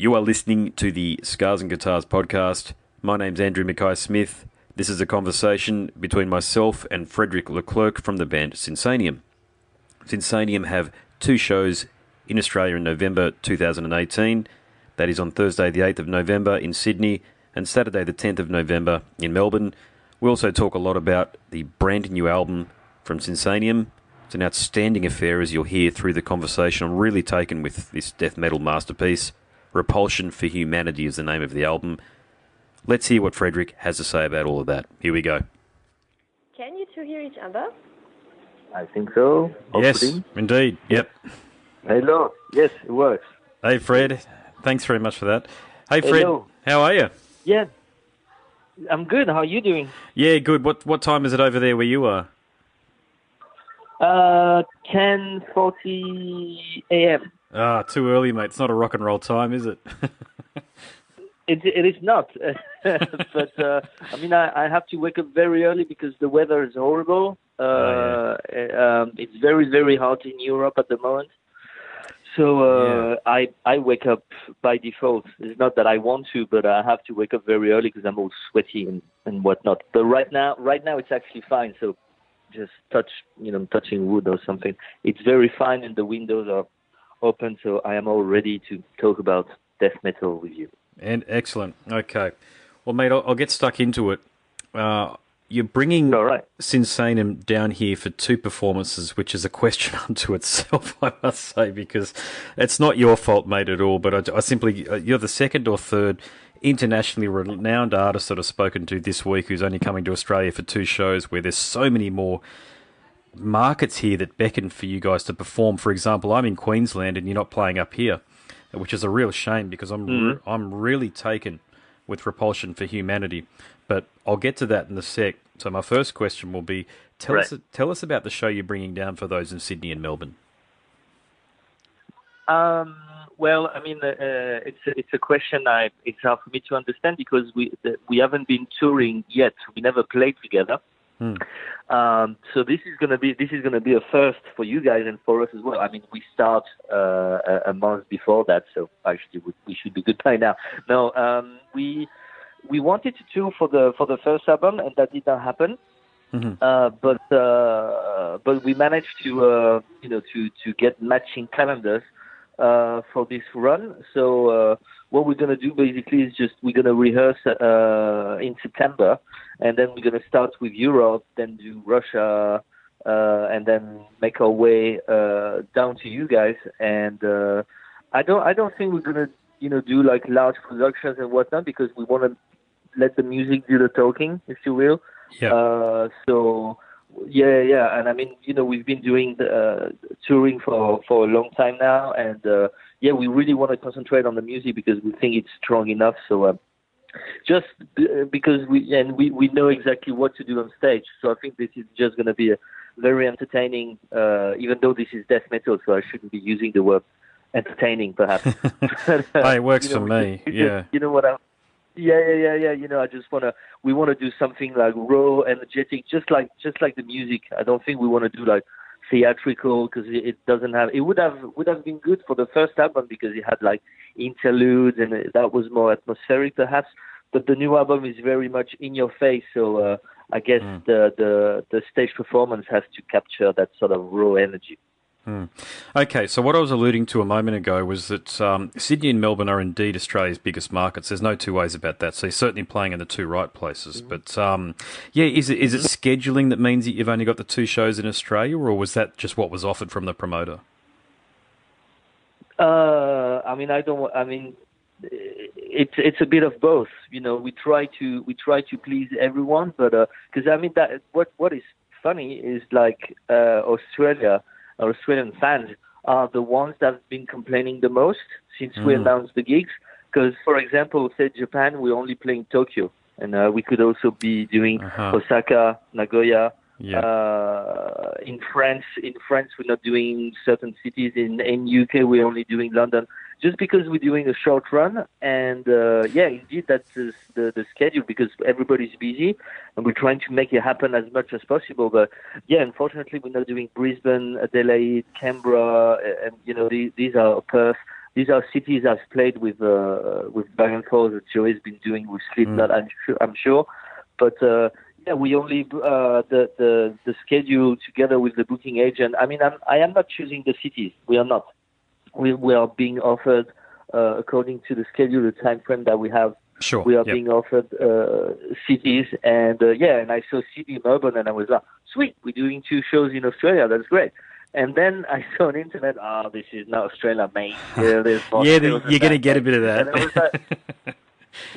You are listening to the Scars and Guitars podcast. My name's Andrew Mackay Smith. This is a conversation between myself and Frederick Leclercq from the band Sinsaenum. Sinsaenum have two shows in Australia in November 2018. That is on Thursday, the 8th of November in Sydney, and Saturday, the 10th of November in Melbourne. We also talk a lot about the brand new album from Sinsaenum. It's an outstanding affair, as you'll hear through the conversation. I'm really taken with this death metal masterpiece. Repulsion for Humanity is the name of the album. Let's hear what Frederick has to say about all of that. Here we go. Can you two hear each other? I think so. Yes, indeed. Yep. Hello. Yes, it works. Hey, Fred. Thanks very much for that. Hey, Fred. Hello. How are you? Yeah. I'm good. How are you doing? Yeah, good. What what time is it over there where you are? Uh, 10:40 a.m. Ah, too early, mate. It's not a rock and roll time, is it? It it is not, but uh, I mean I, I have to wake up very early because the weather is horrible. Uh, Oh, um, it's very very hot in Europe at the moment. So uh, I I wake up by default. It's not that I want to, but I have to wake up very early because I'm all sweaty and, and whatnot. But right now right now it's actually fine. So just touch you know touching wood or something. It's very fine and the windows are open. So I am all ready to talk about death metal with you. and excellent. Okay. Well, mate, I'll, I'll get stuck into it. Uh, you're bringing All right. Sinsaenum down here for two performances, which is a question unto itself, I must say, because it's not your fault, mate, at all. But I, I simply, uh, you're the second or third internationally renowned artist that I've spoken to this week who's only coming to Australia for two shows, where there's so many more markets here that beckon for you guys to perform. For example, I'm in Queensland and you're not playing up here, which is a real shame because I'm re- I'm really taken with Repulsion for Humanity. But I'll get to that in a sec. So my first question will be: tell us tell us about the show you're bringing down for those in Sydney and Melbourne. Um, well, I mean, uh, it's a, it's a question I it's hard for me to understand because we the, we haven't been touring yet. We never played together. Hmm. Um, so this is gonna be this is gonna be a first for you guys and for us as well. I mean, we start uh, a, a month before that, so actually we, we should be good by now. No, um, we we wanted to tour for the for the first album, and that did not happen. Mhm. Uh, but uh, but we managed to uh, you know to to get matching calendars uh, for this run. So uh, what we're gonna do basically is just we're gonna rehearse uh, in September, and then we're gonna start with Europe, then do Russia, uh, and then make our way uh, down to you guys. And uh, I don't I don't think we're gonna you know do like large productions and whatnot because we want to let the music do the talking, if you will. Yeah. Uh, so yeah, yeah, and I mean, you know, we've been doing the, uh, touring for for a long time now, and uh, yeah, we really want to concentrate on the music because we think it's strong enough. So uh, just because we and we we know exactly what to do on stage. So I think this is just going to be a very entertaining, uh, even though this is death metal, so I shouldn't be using the word entertaining, perhaps. But, uh, Hey, it works you know, for me, just- yeah. you know what I. Yeah, yeah, yeah, yeah. You know, I just wanna. We want to do something like raw, energetic, just like just like the music. I don't think we want to do like theatrical because it, doesn't have. It would have would have been good for the first album because it had like interludes and it, that was more atmospheric, perhaps. But the new album is very much in your face, so uh, I guess the the the stage performance has to capture that sort of raw energy. Okay, so what I was alluding to a moment ago was that um, Sydney and Melbourne are indeed Australia's biggest markets. There's no two ways about that. So you're certainly playing in the two right places. But um, yeah, is it is it scheduling that means that you've only got the two shows in Australia, or was that just what was offered from the promoter? Uh, I mean, I don't. I mean, it's it's a bit of both. You know, we try to we try to please everyone, but because I mean that what what is funny is like uh, Australia, or Australian fans are the ones that have been complaining the most since we Mm. announced the gigs. Because, for example, say Japan, we're only playing Tokyo, and uh, we could also be doing Uh-huh. Osaka, Nagoya, Yeah. uh, in France, in France, we're not doing certain cities. In in UK, we're only doing London. Just because we're doing a short run, and uh, yeah, indeed, that's the, the the schedule because everybody's busy, and we're trying to make it happen as much as possible. But yeah, unfortunately, we're not doing Brisbane, Adelaide, Canberra, and you know these, these are Perth. these are cities I've played with uh, with Dragon Force that Joey's been doing with Slipknot. I'm sure, I'm sure, but uh, yeah, we only uh, the the the schedule together with the booking agent. I mean, I'm I am not choosing the cities. We are not. We we are being offered uh, according to the schedule, the time frame that we have. Sure. We are Yep. being offered uh, cities, and uh, yeah, and I saw Sydney, Melbourne, and I was like, sweet, we're doing two shows in Australia. That's great. And then I saw on internet, oh, this is not Australia, mate. Yeah, there's yeah, the, you're going to get a bit of And I was that.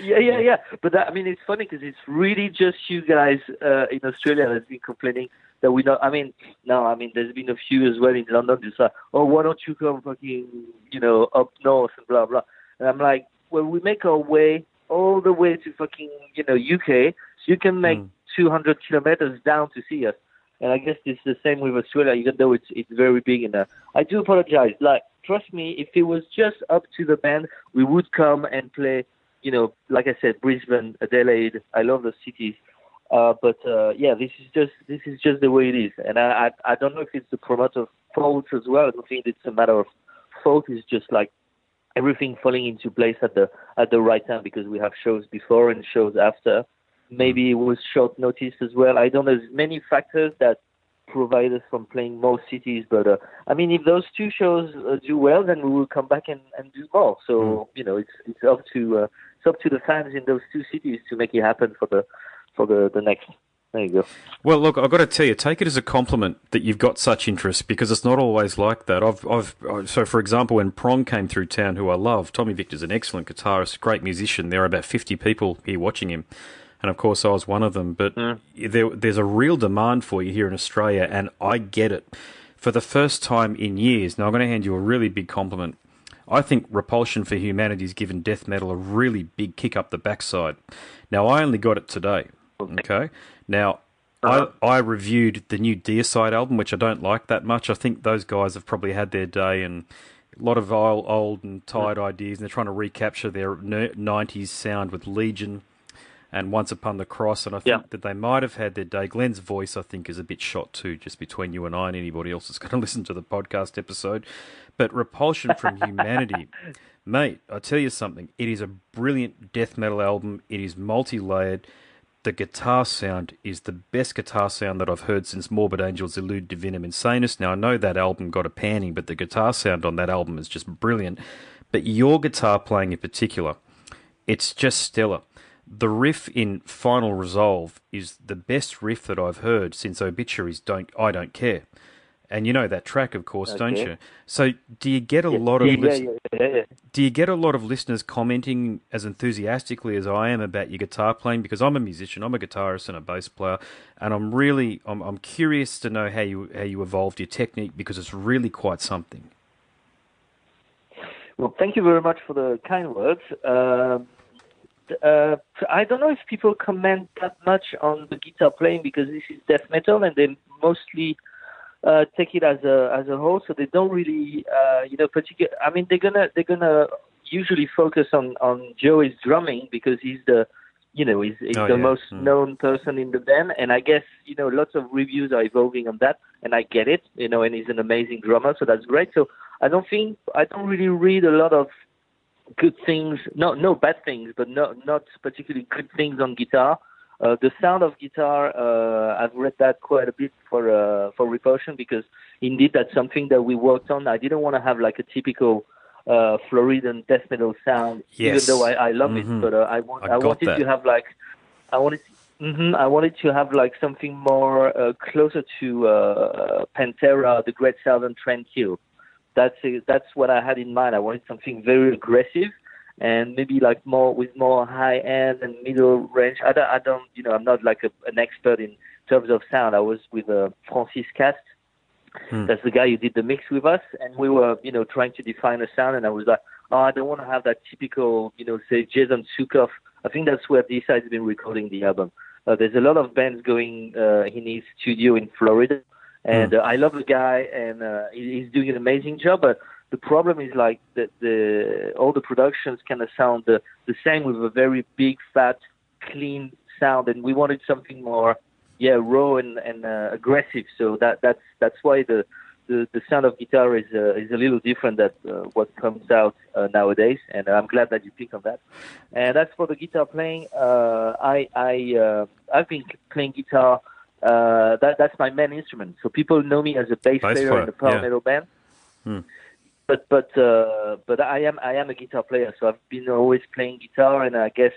yeah, yeah, yeah. But that, I mean, it's funny because it's really just you guys uh, in Australia that's been complaining that we not. I mean, no, I mean, there's been a few as well in London. Just like, oh, why don't you come fucking, you know, up north and blah blah. And I'm like, well, we make our way all the way to fucking, you know, UK, so you can make Mm. 200 kilometers down to see us. And I guess it's the same with Australia, even though it's it's very big. And uh, I do apologize. Like, trust me, if it was just up to the band, we would come and play. You know, like I said, Brisbane, Adelaide. I love those cities. Uh, but uh, yeah, this is just this is just the way it is, and I I, I don't know if it's the promoter's fault as well. I don't think it's a matter of fault. It's just like everything falling into place at the at the right time because we have shows before and shows after. Maybe it was short notice as well. I don't know. There's many factors that provide us from playing more cities, but uh, I mean, if those two shows uh, do well, then we will come back and, and do more. So you know, it's it's up to uh, it's up to the fans in those two cities to make it happen for the for the the next. There you go. Well, look, I've got to tell you, take it as a compliment that you've got such interest because it's not always like that. I've, I've, uh, so for example, when Prong came through town, who I love, Tommy Victor's an excellent guitarist, great musician. There are about 50 people here watching him. And of course, I was one of them. But hmm. there, there's a real demand for you here in Australia, and I get it. For the first time in years, now I'm going to hand you a really big compliment. I think Repulsion for Humanity has given death metal a really big kick up the backside. Now, I only got it today. Okay. Now, I, uh-huh. I reviewed the new Deicide album, which I don't like that much. I think those guys have probably had their day and a lot of old, old and tired hmm. ideas, and they're trying to recapture their 90s sound with Legion and Once Upon the Cross. And I think Yeah. that they might have had their day. Glenn's voice, I think, is a bit shot too, just between you and I and anybody else that's going to listen to the podcast episode. But Repulsion from Humanity, mate, I tell you something. It is a brilliant death metal album. It is multi-layered. The guitar sound is the best guitar sound that I've heard since Morbid Angels Illud Divinum Insanus. Now, I know that album got a panning, but the guitar sound on that album is just brilliant. But your guitar playing in particular, it's just stellar. The riff in Final Resolve is the best riff that I've heard since Obituaries Don't I Don't Care. And you know that track, of course, don't you? So, do you get a lot of yeah, lis- yeah, yeah, yeah. do you get a lot of listeners commenting as enthusiastically as I am about your guitar playing? Because I'm a musician, I'm a guitarist and a bass player, and I'm really I'm, I'm curious to know how you how you evolved your technique because it's really quite something. Well, thank you very much for the kind words. Um, uh, I don't know if people comment that much on the guitar playing because this is death metal, and they mostly uh, take it as a as a whole. So they don't really, uh, you know, particular. I mean, they're gonna they're gonna usually focus on on Joey's drumming because he's the you know he's, he's Oh, the yeah. most Mm. known person in the band, and I guess you know lots of reviews are evolving on that, and I get it, you know, and he's an amazing drummer, so that's great. So I don't think I don't really read a lot of good things, no no bad things, but not not particularly good things on guitar. Uh, the sound of guitar, uh, I've read that quite a bit for uh, for Repulsion because indeed that's something that we worked on. I didn't want to have like a typical uh, Floridian death metal sound, Yes. even though I, I love Mhm. it. But uh, I want I I, wanted that. to have like I wanted hmm I wanted to have like something more uh, closer to uh, Pantera, the Great Southern Trendkill. That's it. that's what I had in mind. I wanted something very aggressive and maybe like more with more high end and middle range. I don't, I don't you know, I'm not like a, an expert in terms of sound. I was with uh, Francis Caste. Hmm. That's the guy who did the mix with us, and we were, you know, trying to define a sound. And I was like, oh, I don't want to have that typical, you know, say Jason Suecof. I think that's where this has been recording the album. Uh, there's a lot of bands going uh, in his studio in Florida, and uh, I love the guy, and uh, he- he's doing an amazing job. But the problem is like the, the all the productions kind of sound the, the same with a very big, fat, clean sound, and we wanted something more, yeah, raw and, and uh, aggressive. So that that's that's why the the, the sound of guitar is uh, is a little different than uh, what comes out uh, nowadays, and I'm glad that you pick on that. And as for the guitar playing, uh, I I uh, I've been playing guitar. Uh, that that's my main instrument. So people know me as a bass, Bass player player, in the power yeah. metal band. Hmm. But but uh, but I am I am a guitar player, so I've been always playing guitar, and I guess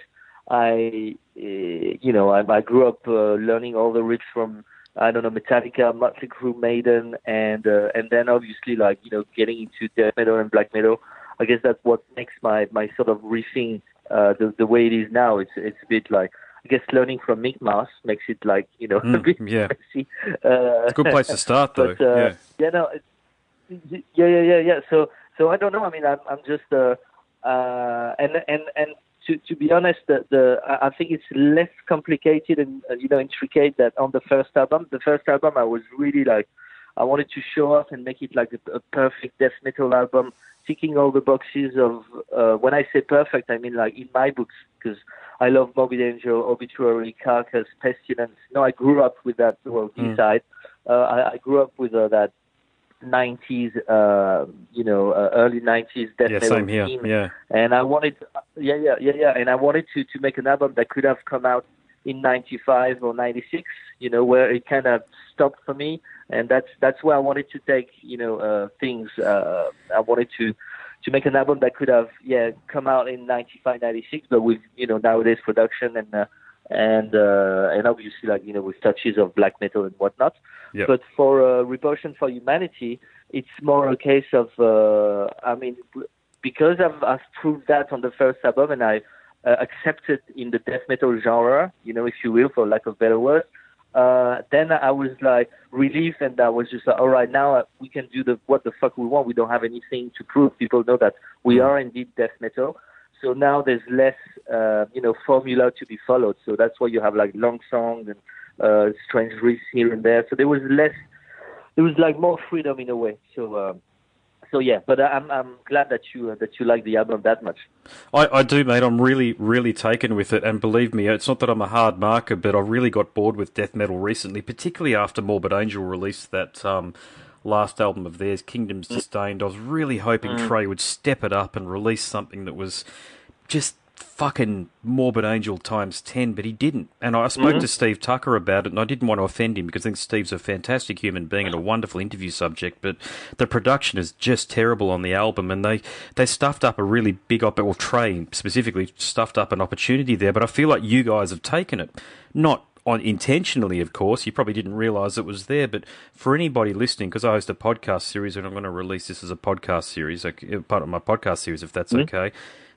I uh, you know I, I grew up uh, learning all the riffs from I don't know Metallica, Motley Crue, Maiden, and uh, and then obviously like you know getting into death metal and black metal. I guess that's what makes my my sort of riffing uh, the the way it is now. It's it's a bit like I guess learning from Mick Mars makes it like you know a Mm, bit yeah. messy. Uh, It's a good place to start, though. but uh, yeah. yeah, no, it's, yeah, yeah, yeah, yeah. So, so I don't know. I mean, I'm, I'm just, uh, uh, and and and to to be honest, the, the I I think it's less complicated and uh, you know intricate that on the first album. The first album, I was really like, I wanted to show off and make it like a, a perfect death metal album, ticking all the boxes of. Uh, when I say perfect, I mean like in my books because I love Morbid Angel, Obituary, Carcass, Pestilence. No, I grew up with that well Mm. Deicide. Uh, I, I grew up with uh, that 90s, uh, you know, uh, early 90s death Yeah, metal same here. Yeah. And I wanted, yeah, yeah, yeah, yeah, and I wanted to to make an album that could have come out in '95 or '96, you know, where it kind of stopped for me, and that's that's where I wanted to take, you know, uh, things. Uh, I wanted to to make an album that could have, yeah, come out in '95, '96, but with you know nowadays production and. Uh, and uh, and obviously, like you know, with touches of black metal and whatnot. Yep. But for uh, Repulsion for Humanity, it's more a case of, uh, I mean, because I've, I've proved that on the first album and I uh, accepted in the death metal genre, you know, if you will, for lack of better words, uh, then I was like relieved and I was just like, all right, now uh, we can do the what the fuck we want. We don't have anything to prove. People know that we are indeed death metal. So now there's less, uh, you know, formula to be followed. So that's why you have like long songs and uh, strange riffs here and there. So there was less, there was like more freedom in a way. So, um, so yeah. But I'm I'm glad that you uh, that you like the album that much. I, I do, mate. I'm really, really taken with it, and believe me, it's not that I'm a hard marker, but I really got bored with death metal recently, particularly after Morbid Angel released that um, last album of theirs, Kingdoms Disdained. I was really hoping Trey would step it up and release something that was just fucking Morbid Angel times 10, but he didn't. And I spoke to Steve Tucker about it, and I didn't want to offend him because I think Steve's a fantastic human being and a wonderful interview subject, but the production is just terrible on the album, and they, they stuffed up a really big, op- or Trey specifically, stuffed up an opportunity there, but I feel like you guys have taken it. Not on intentionally, of course. You probably didn't realize it was there, but for anybody listening, because I host a podcast series and I'm going to release this as a podcast series, uh, part of my podcast series, if that's okay.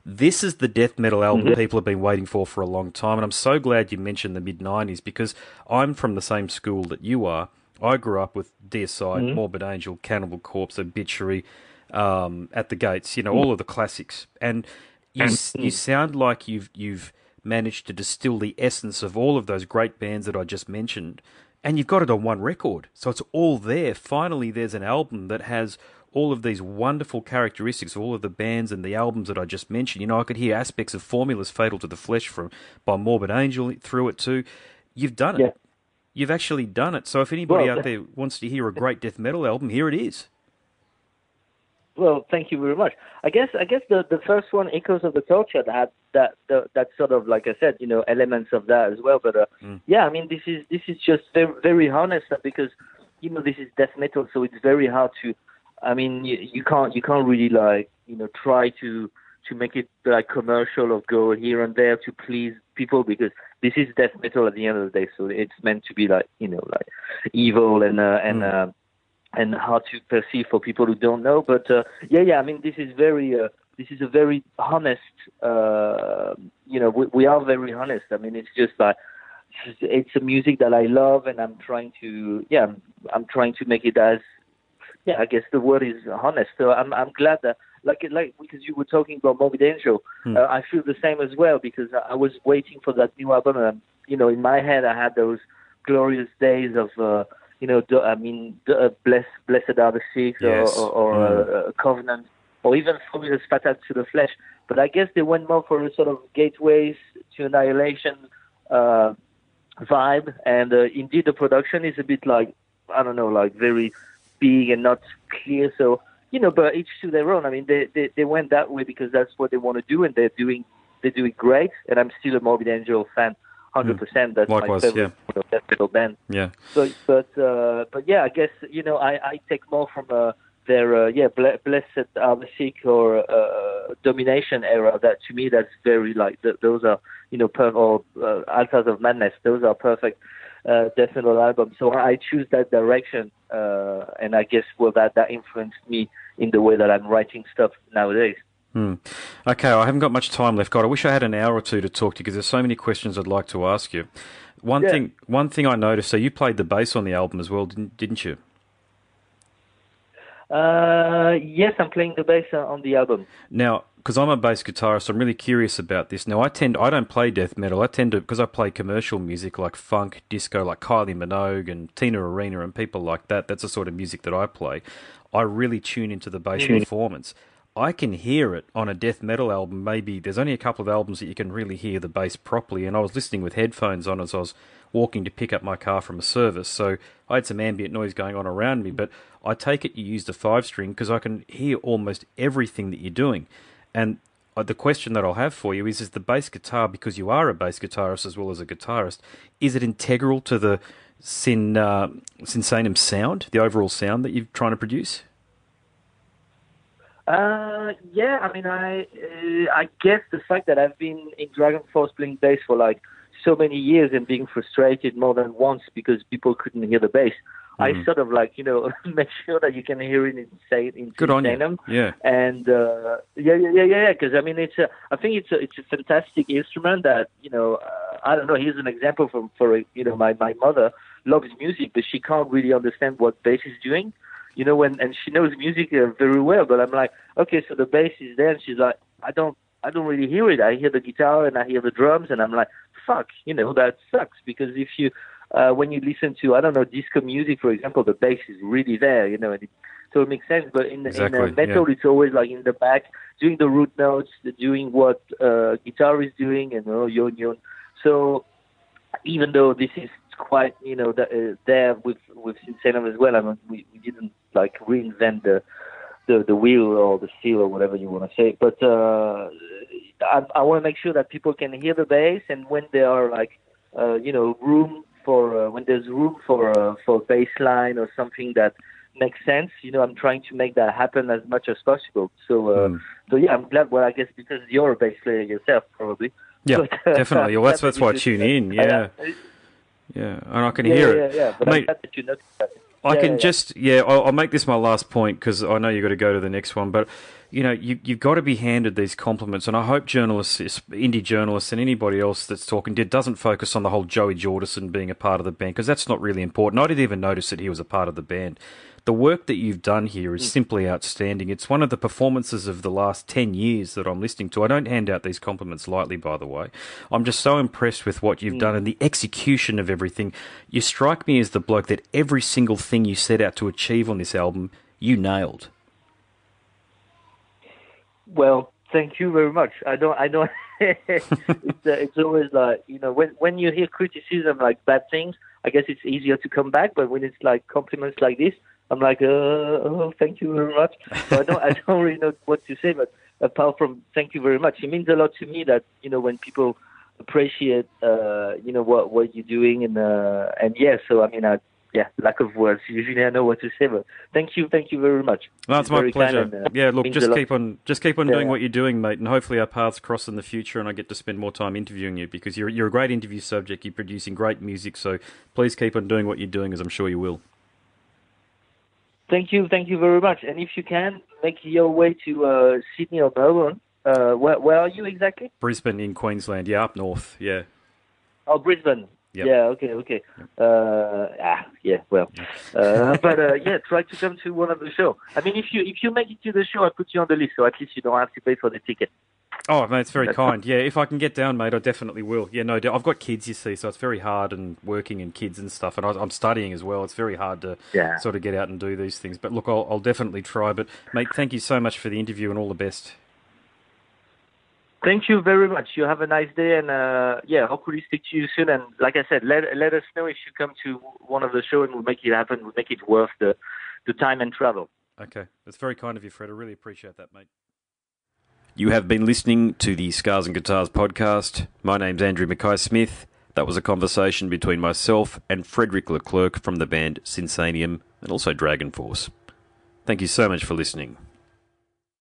This is the death metal album people have been waiting for for a long time, and I'm so glad you mentioned the mid '90s because I'm from the same school that you are. I grew up with Deicide, mm-hmm. Morbid Angel, Cannibal Corpse, Obituary, um, At the Gates. You know mm. all of the classics, and you s you mm. sound like you've you've managed to distill the essence of all of those great bands that I just mentioned, and you've got it on one record. So it's all there. Finally, there's an album that has all of these wonderful characteristics of all of the bands and the albums that I just mentioned. You know, I could hear aspects of Formulas Fatal to the Flesh from by Morbid Angel through it too. You've done it. Yeah. You've actually done it. So if anybody Well, out there wants to hear a great death metal album, here it is. Well, thank you very much. I guess I guess the the first one, Echoes of the Torture, that had that that, that sort of like I said, you know, elements of that as well. But uh, yeah, I mean, this is this is just very very honest because you know this is death metal, so it's very hard to. I mean, you, you can't you can't really like you know try to to make it like commercial or go here and there to please people because this is death metal at the end of the day. So it's meant to be like you know like evil and uh, and. Uh, and hard to perceive for people who don't know. But uh, yeah, yeah, I mean, this is very, uh, this is a very honest. Uh, you know, we, we are very honest. I mean, it's just like it's a music that I love, and I'm trying to, yeah, I'm, I'm trying to make it as, yeah, I guess the word is honest. So I'm, I'm glad that. Like, like because you were talking about Morbid Angel, uh, I feel the same as well because I was waiting for that new album, and you know, in my head, I had those glorious days of, uh, you know, I mean, uh, bless, blessed are the six, Yes. or, or, or uh, Covenant, or even Formulas Fatal to the Flesh. But I guess they went more for a sort of gateways to annihilation uh, vibe, and uh, indeed the production is a bit like I don't know, like very big and not clear. So you know, but each to their own. I mean, they they, they went that way because that's what they want to do, and they're doing they're doing great. And I'm still a Morbid Angel fan, hundred percent. That's Likewise, my favorite yeah. metal band. Yeah. But but uh, but yeah, I guess you know I, I take more from uh, their uh, yeah ble- blessed Are the Sick or uh, domination era. That to me that's very like th- those are you know per- or uh, Altars of Madness. Those are perfect uh, death metal albums. So I choose that direction, uh, and I guess well that that influenced me in the way that I'm writing stuff nowadays. Hmm. Okay, I haven't got much time left, God. I wish I had an hour or two to talk to you because there's so many questions I'd like to ask you. One Yeah. thing, one thing I noticed. So you played the bass on the album as well, didn't, didn't you? Uh, yes, I'm playing the bass uh, on the album. Now, because I'm a bass guitarist, I'm really curious about this. Now, I tend, I don't play death metal. I tend to, because I play commercial music like funk, disco, like Kylie Minogue and Tina Arena and people like that. That's the sort of music that I play. I really tune into the bass performance. I can hear it on a death metal album. Maybe there's only a couple of albums that you can really hear the bass properly. And I was listening with headphones on as I was walking to pick up my car from a service. So I had some ambient noise going on around me. But I take it you used a five string because I can hear almost everything that you're doing. And uh, the question that I'll have for you is: Is the bass guitar, because you are a bass guitarist as well as a guitarist, is it integral to the Sin uh, Sinsaenum sound, the overall sound that you're trying to produce? Uh, yeah, I mean, I uh, I guess the fact that I've been in Dragon Force playing bass for like so many years and being frustrated more than once because people couldn't hear the bass, I sort of like you know make sure that you can hear it in say in Good on you. Yeah. And uh, yeah, yeah, yeah, yeah, because I mean, it's a, I think it's a, it's a fantastic instrument that you know, uh, I don't know. Here's an example from for you know, my my mother loves music, but she can't really understand what bass is doing. You know, when and she knows music uh, very well, but I'm like, okay, so the bass is there, and she's like, I don't, I don't really hear it. I hear the guitar and I hear the drums, and I'm like, fuck, you know, that sucks because if you uh, when you listen to I don't know disco music, for example, the bass is really there, you know, and it, so it makes sense. But in, Exactly, in uh, metal, it's always like in the back, doing the root notes, doing what uh, guitar is doing, and you know, yon yon. So even though this is quite you know the, uh, there with with Sinsaenum as well, I mean, we, we didn't like reinvent the the the wheel or the seal or whatever you want to say. But uh, I, I want to make sure that people can hear the bass, and when there are like uh, you know room for uh, when there's room for uh, for bass line or something that makes sense, you know, I'm trying to make that happen as much as possible. So uh, Mm. so yeah, I'm glad. Well, I guess because you're a bass player yourself, probably. Yeah, But, uh, definitely. Well, that's that's why I tune in. Yeah, yeah, and I can yeah, hear yeah, it. yeah, yeah. Mate, I'm glad that you noticed that. I can just yeah. I'll, I'll make this my last point because I know you've got to go to the next one. But you know, you you've got to be handed these compliments, and I hope journalists, indie journalists, and anybody else that's talking did doesn't focus on the whole Joey Jordison being a part of the band because that's not really important. I didn't even notice that he was a part of the band. The work that you've done here Mm. simply outstanding. It's one of the performances of the last 10 years that I'm listening to. I don't hand out these compliments lightly, by the way. I'm just so impressed with what you've done and the execution of everything. You strike me as the bloke that every single thing you set out to achieve on this album, you nailed. Well, thank you very much. I don't. I don't. it's uh, it's always like you know when when you hear criticism like bad things, I guess it's easier to come back. But when it's like compliments like this, I'm like, uh, oh, thank you very much. So I don't. I don't really know what to say. But apart from thank you very much, it means a lot to me that you know when people appreciate uh, you know what what you're doing and uh, and yeah. So I mean, I yeah, lack of words. Usually I know what to say, but thank you, thank you very much. No, it's my kind pleasure. and, uh, yeah, look, just keep on, just keep on Yeah. doing what you're doing, mate, and hopefully our paths cross in the future, and I get to spend more time interviewing you because you're you're a great interview subject. You're producing great music, so please keep on doing what you're doing, as I'm sure you will. Thank you, thank you very much. And if you can, make your way to uh, Sydney or Melbourne. Uh, where, where are you exactly? Brisbane in Queensland, yeah, up north, yeah. Oh, Brisbane. Yep. Yeah, okay, okay. Uh, ah, yeah, well, uh, but uh, yeah, try to come to one of the show. I mean, if you if you make it to the show, I put you on the list, so at least you don't have to pay for the ticket. Oh, mate, it's very kind. Yeah, if I can get down, mate, I definitely will. Yeah, no, doubt. I've got kids, you see, so it's very hard and working and kids and stuff, and I- I'm studying as well. It's very hard to Yeah. sort of get out and do these things. But look, I'll, I'll definitely try. But mate, thank you so much for the interview and all the best. Thank you very much. You have a nice day, and uh, yeah, hopefully speak to you soon. And like I said, let let us know if you come to one of the show, and we'll make it happen. We'll make it worth the the time and travel. Okay, that's very kind of you, Fred. I really appreciate that, mate. You have been listening to the Scars and Guitars podcast. My name's Andrew Mackay Smith. That was a conversation between myself and Frederick Leclercq from the band Sinsaenum and also Dragon Force. Thank you so much for listening.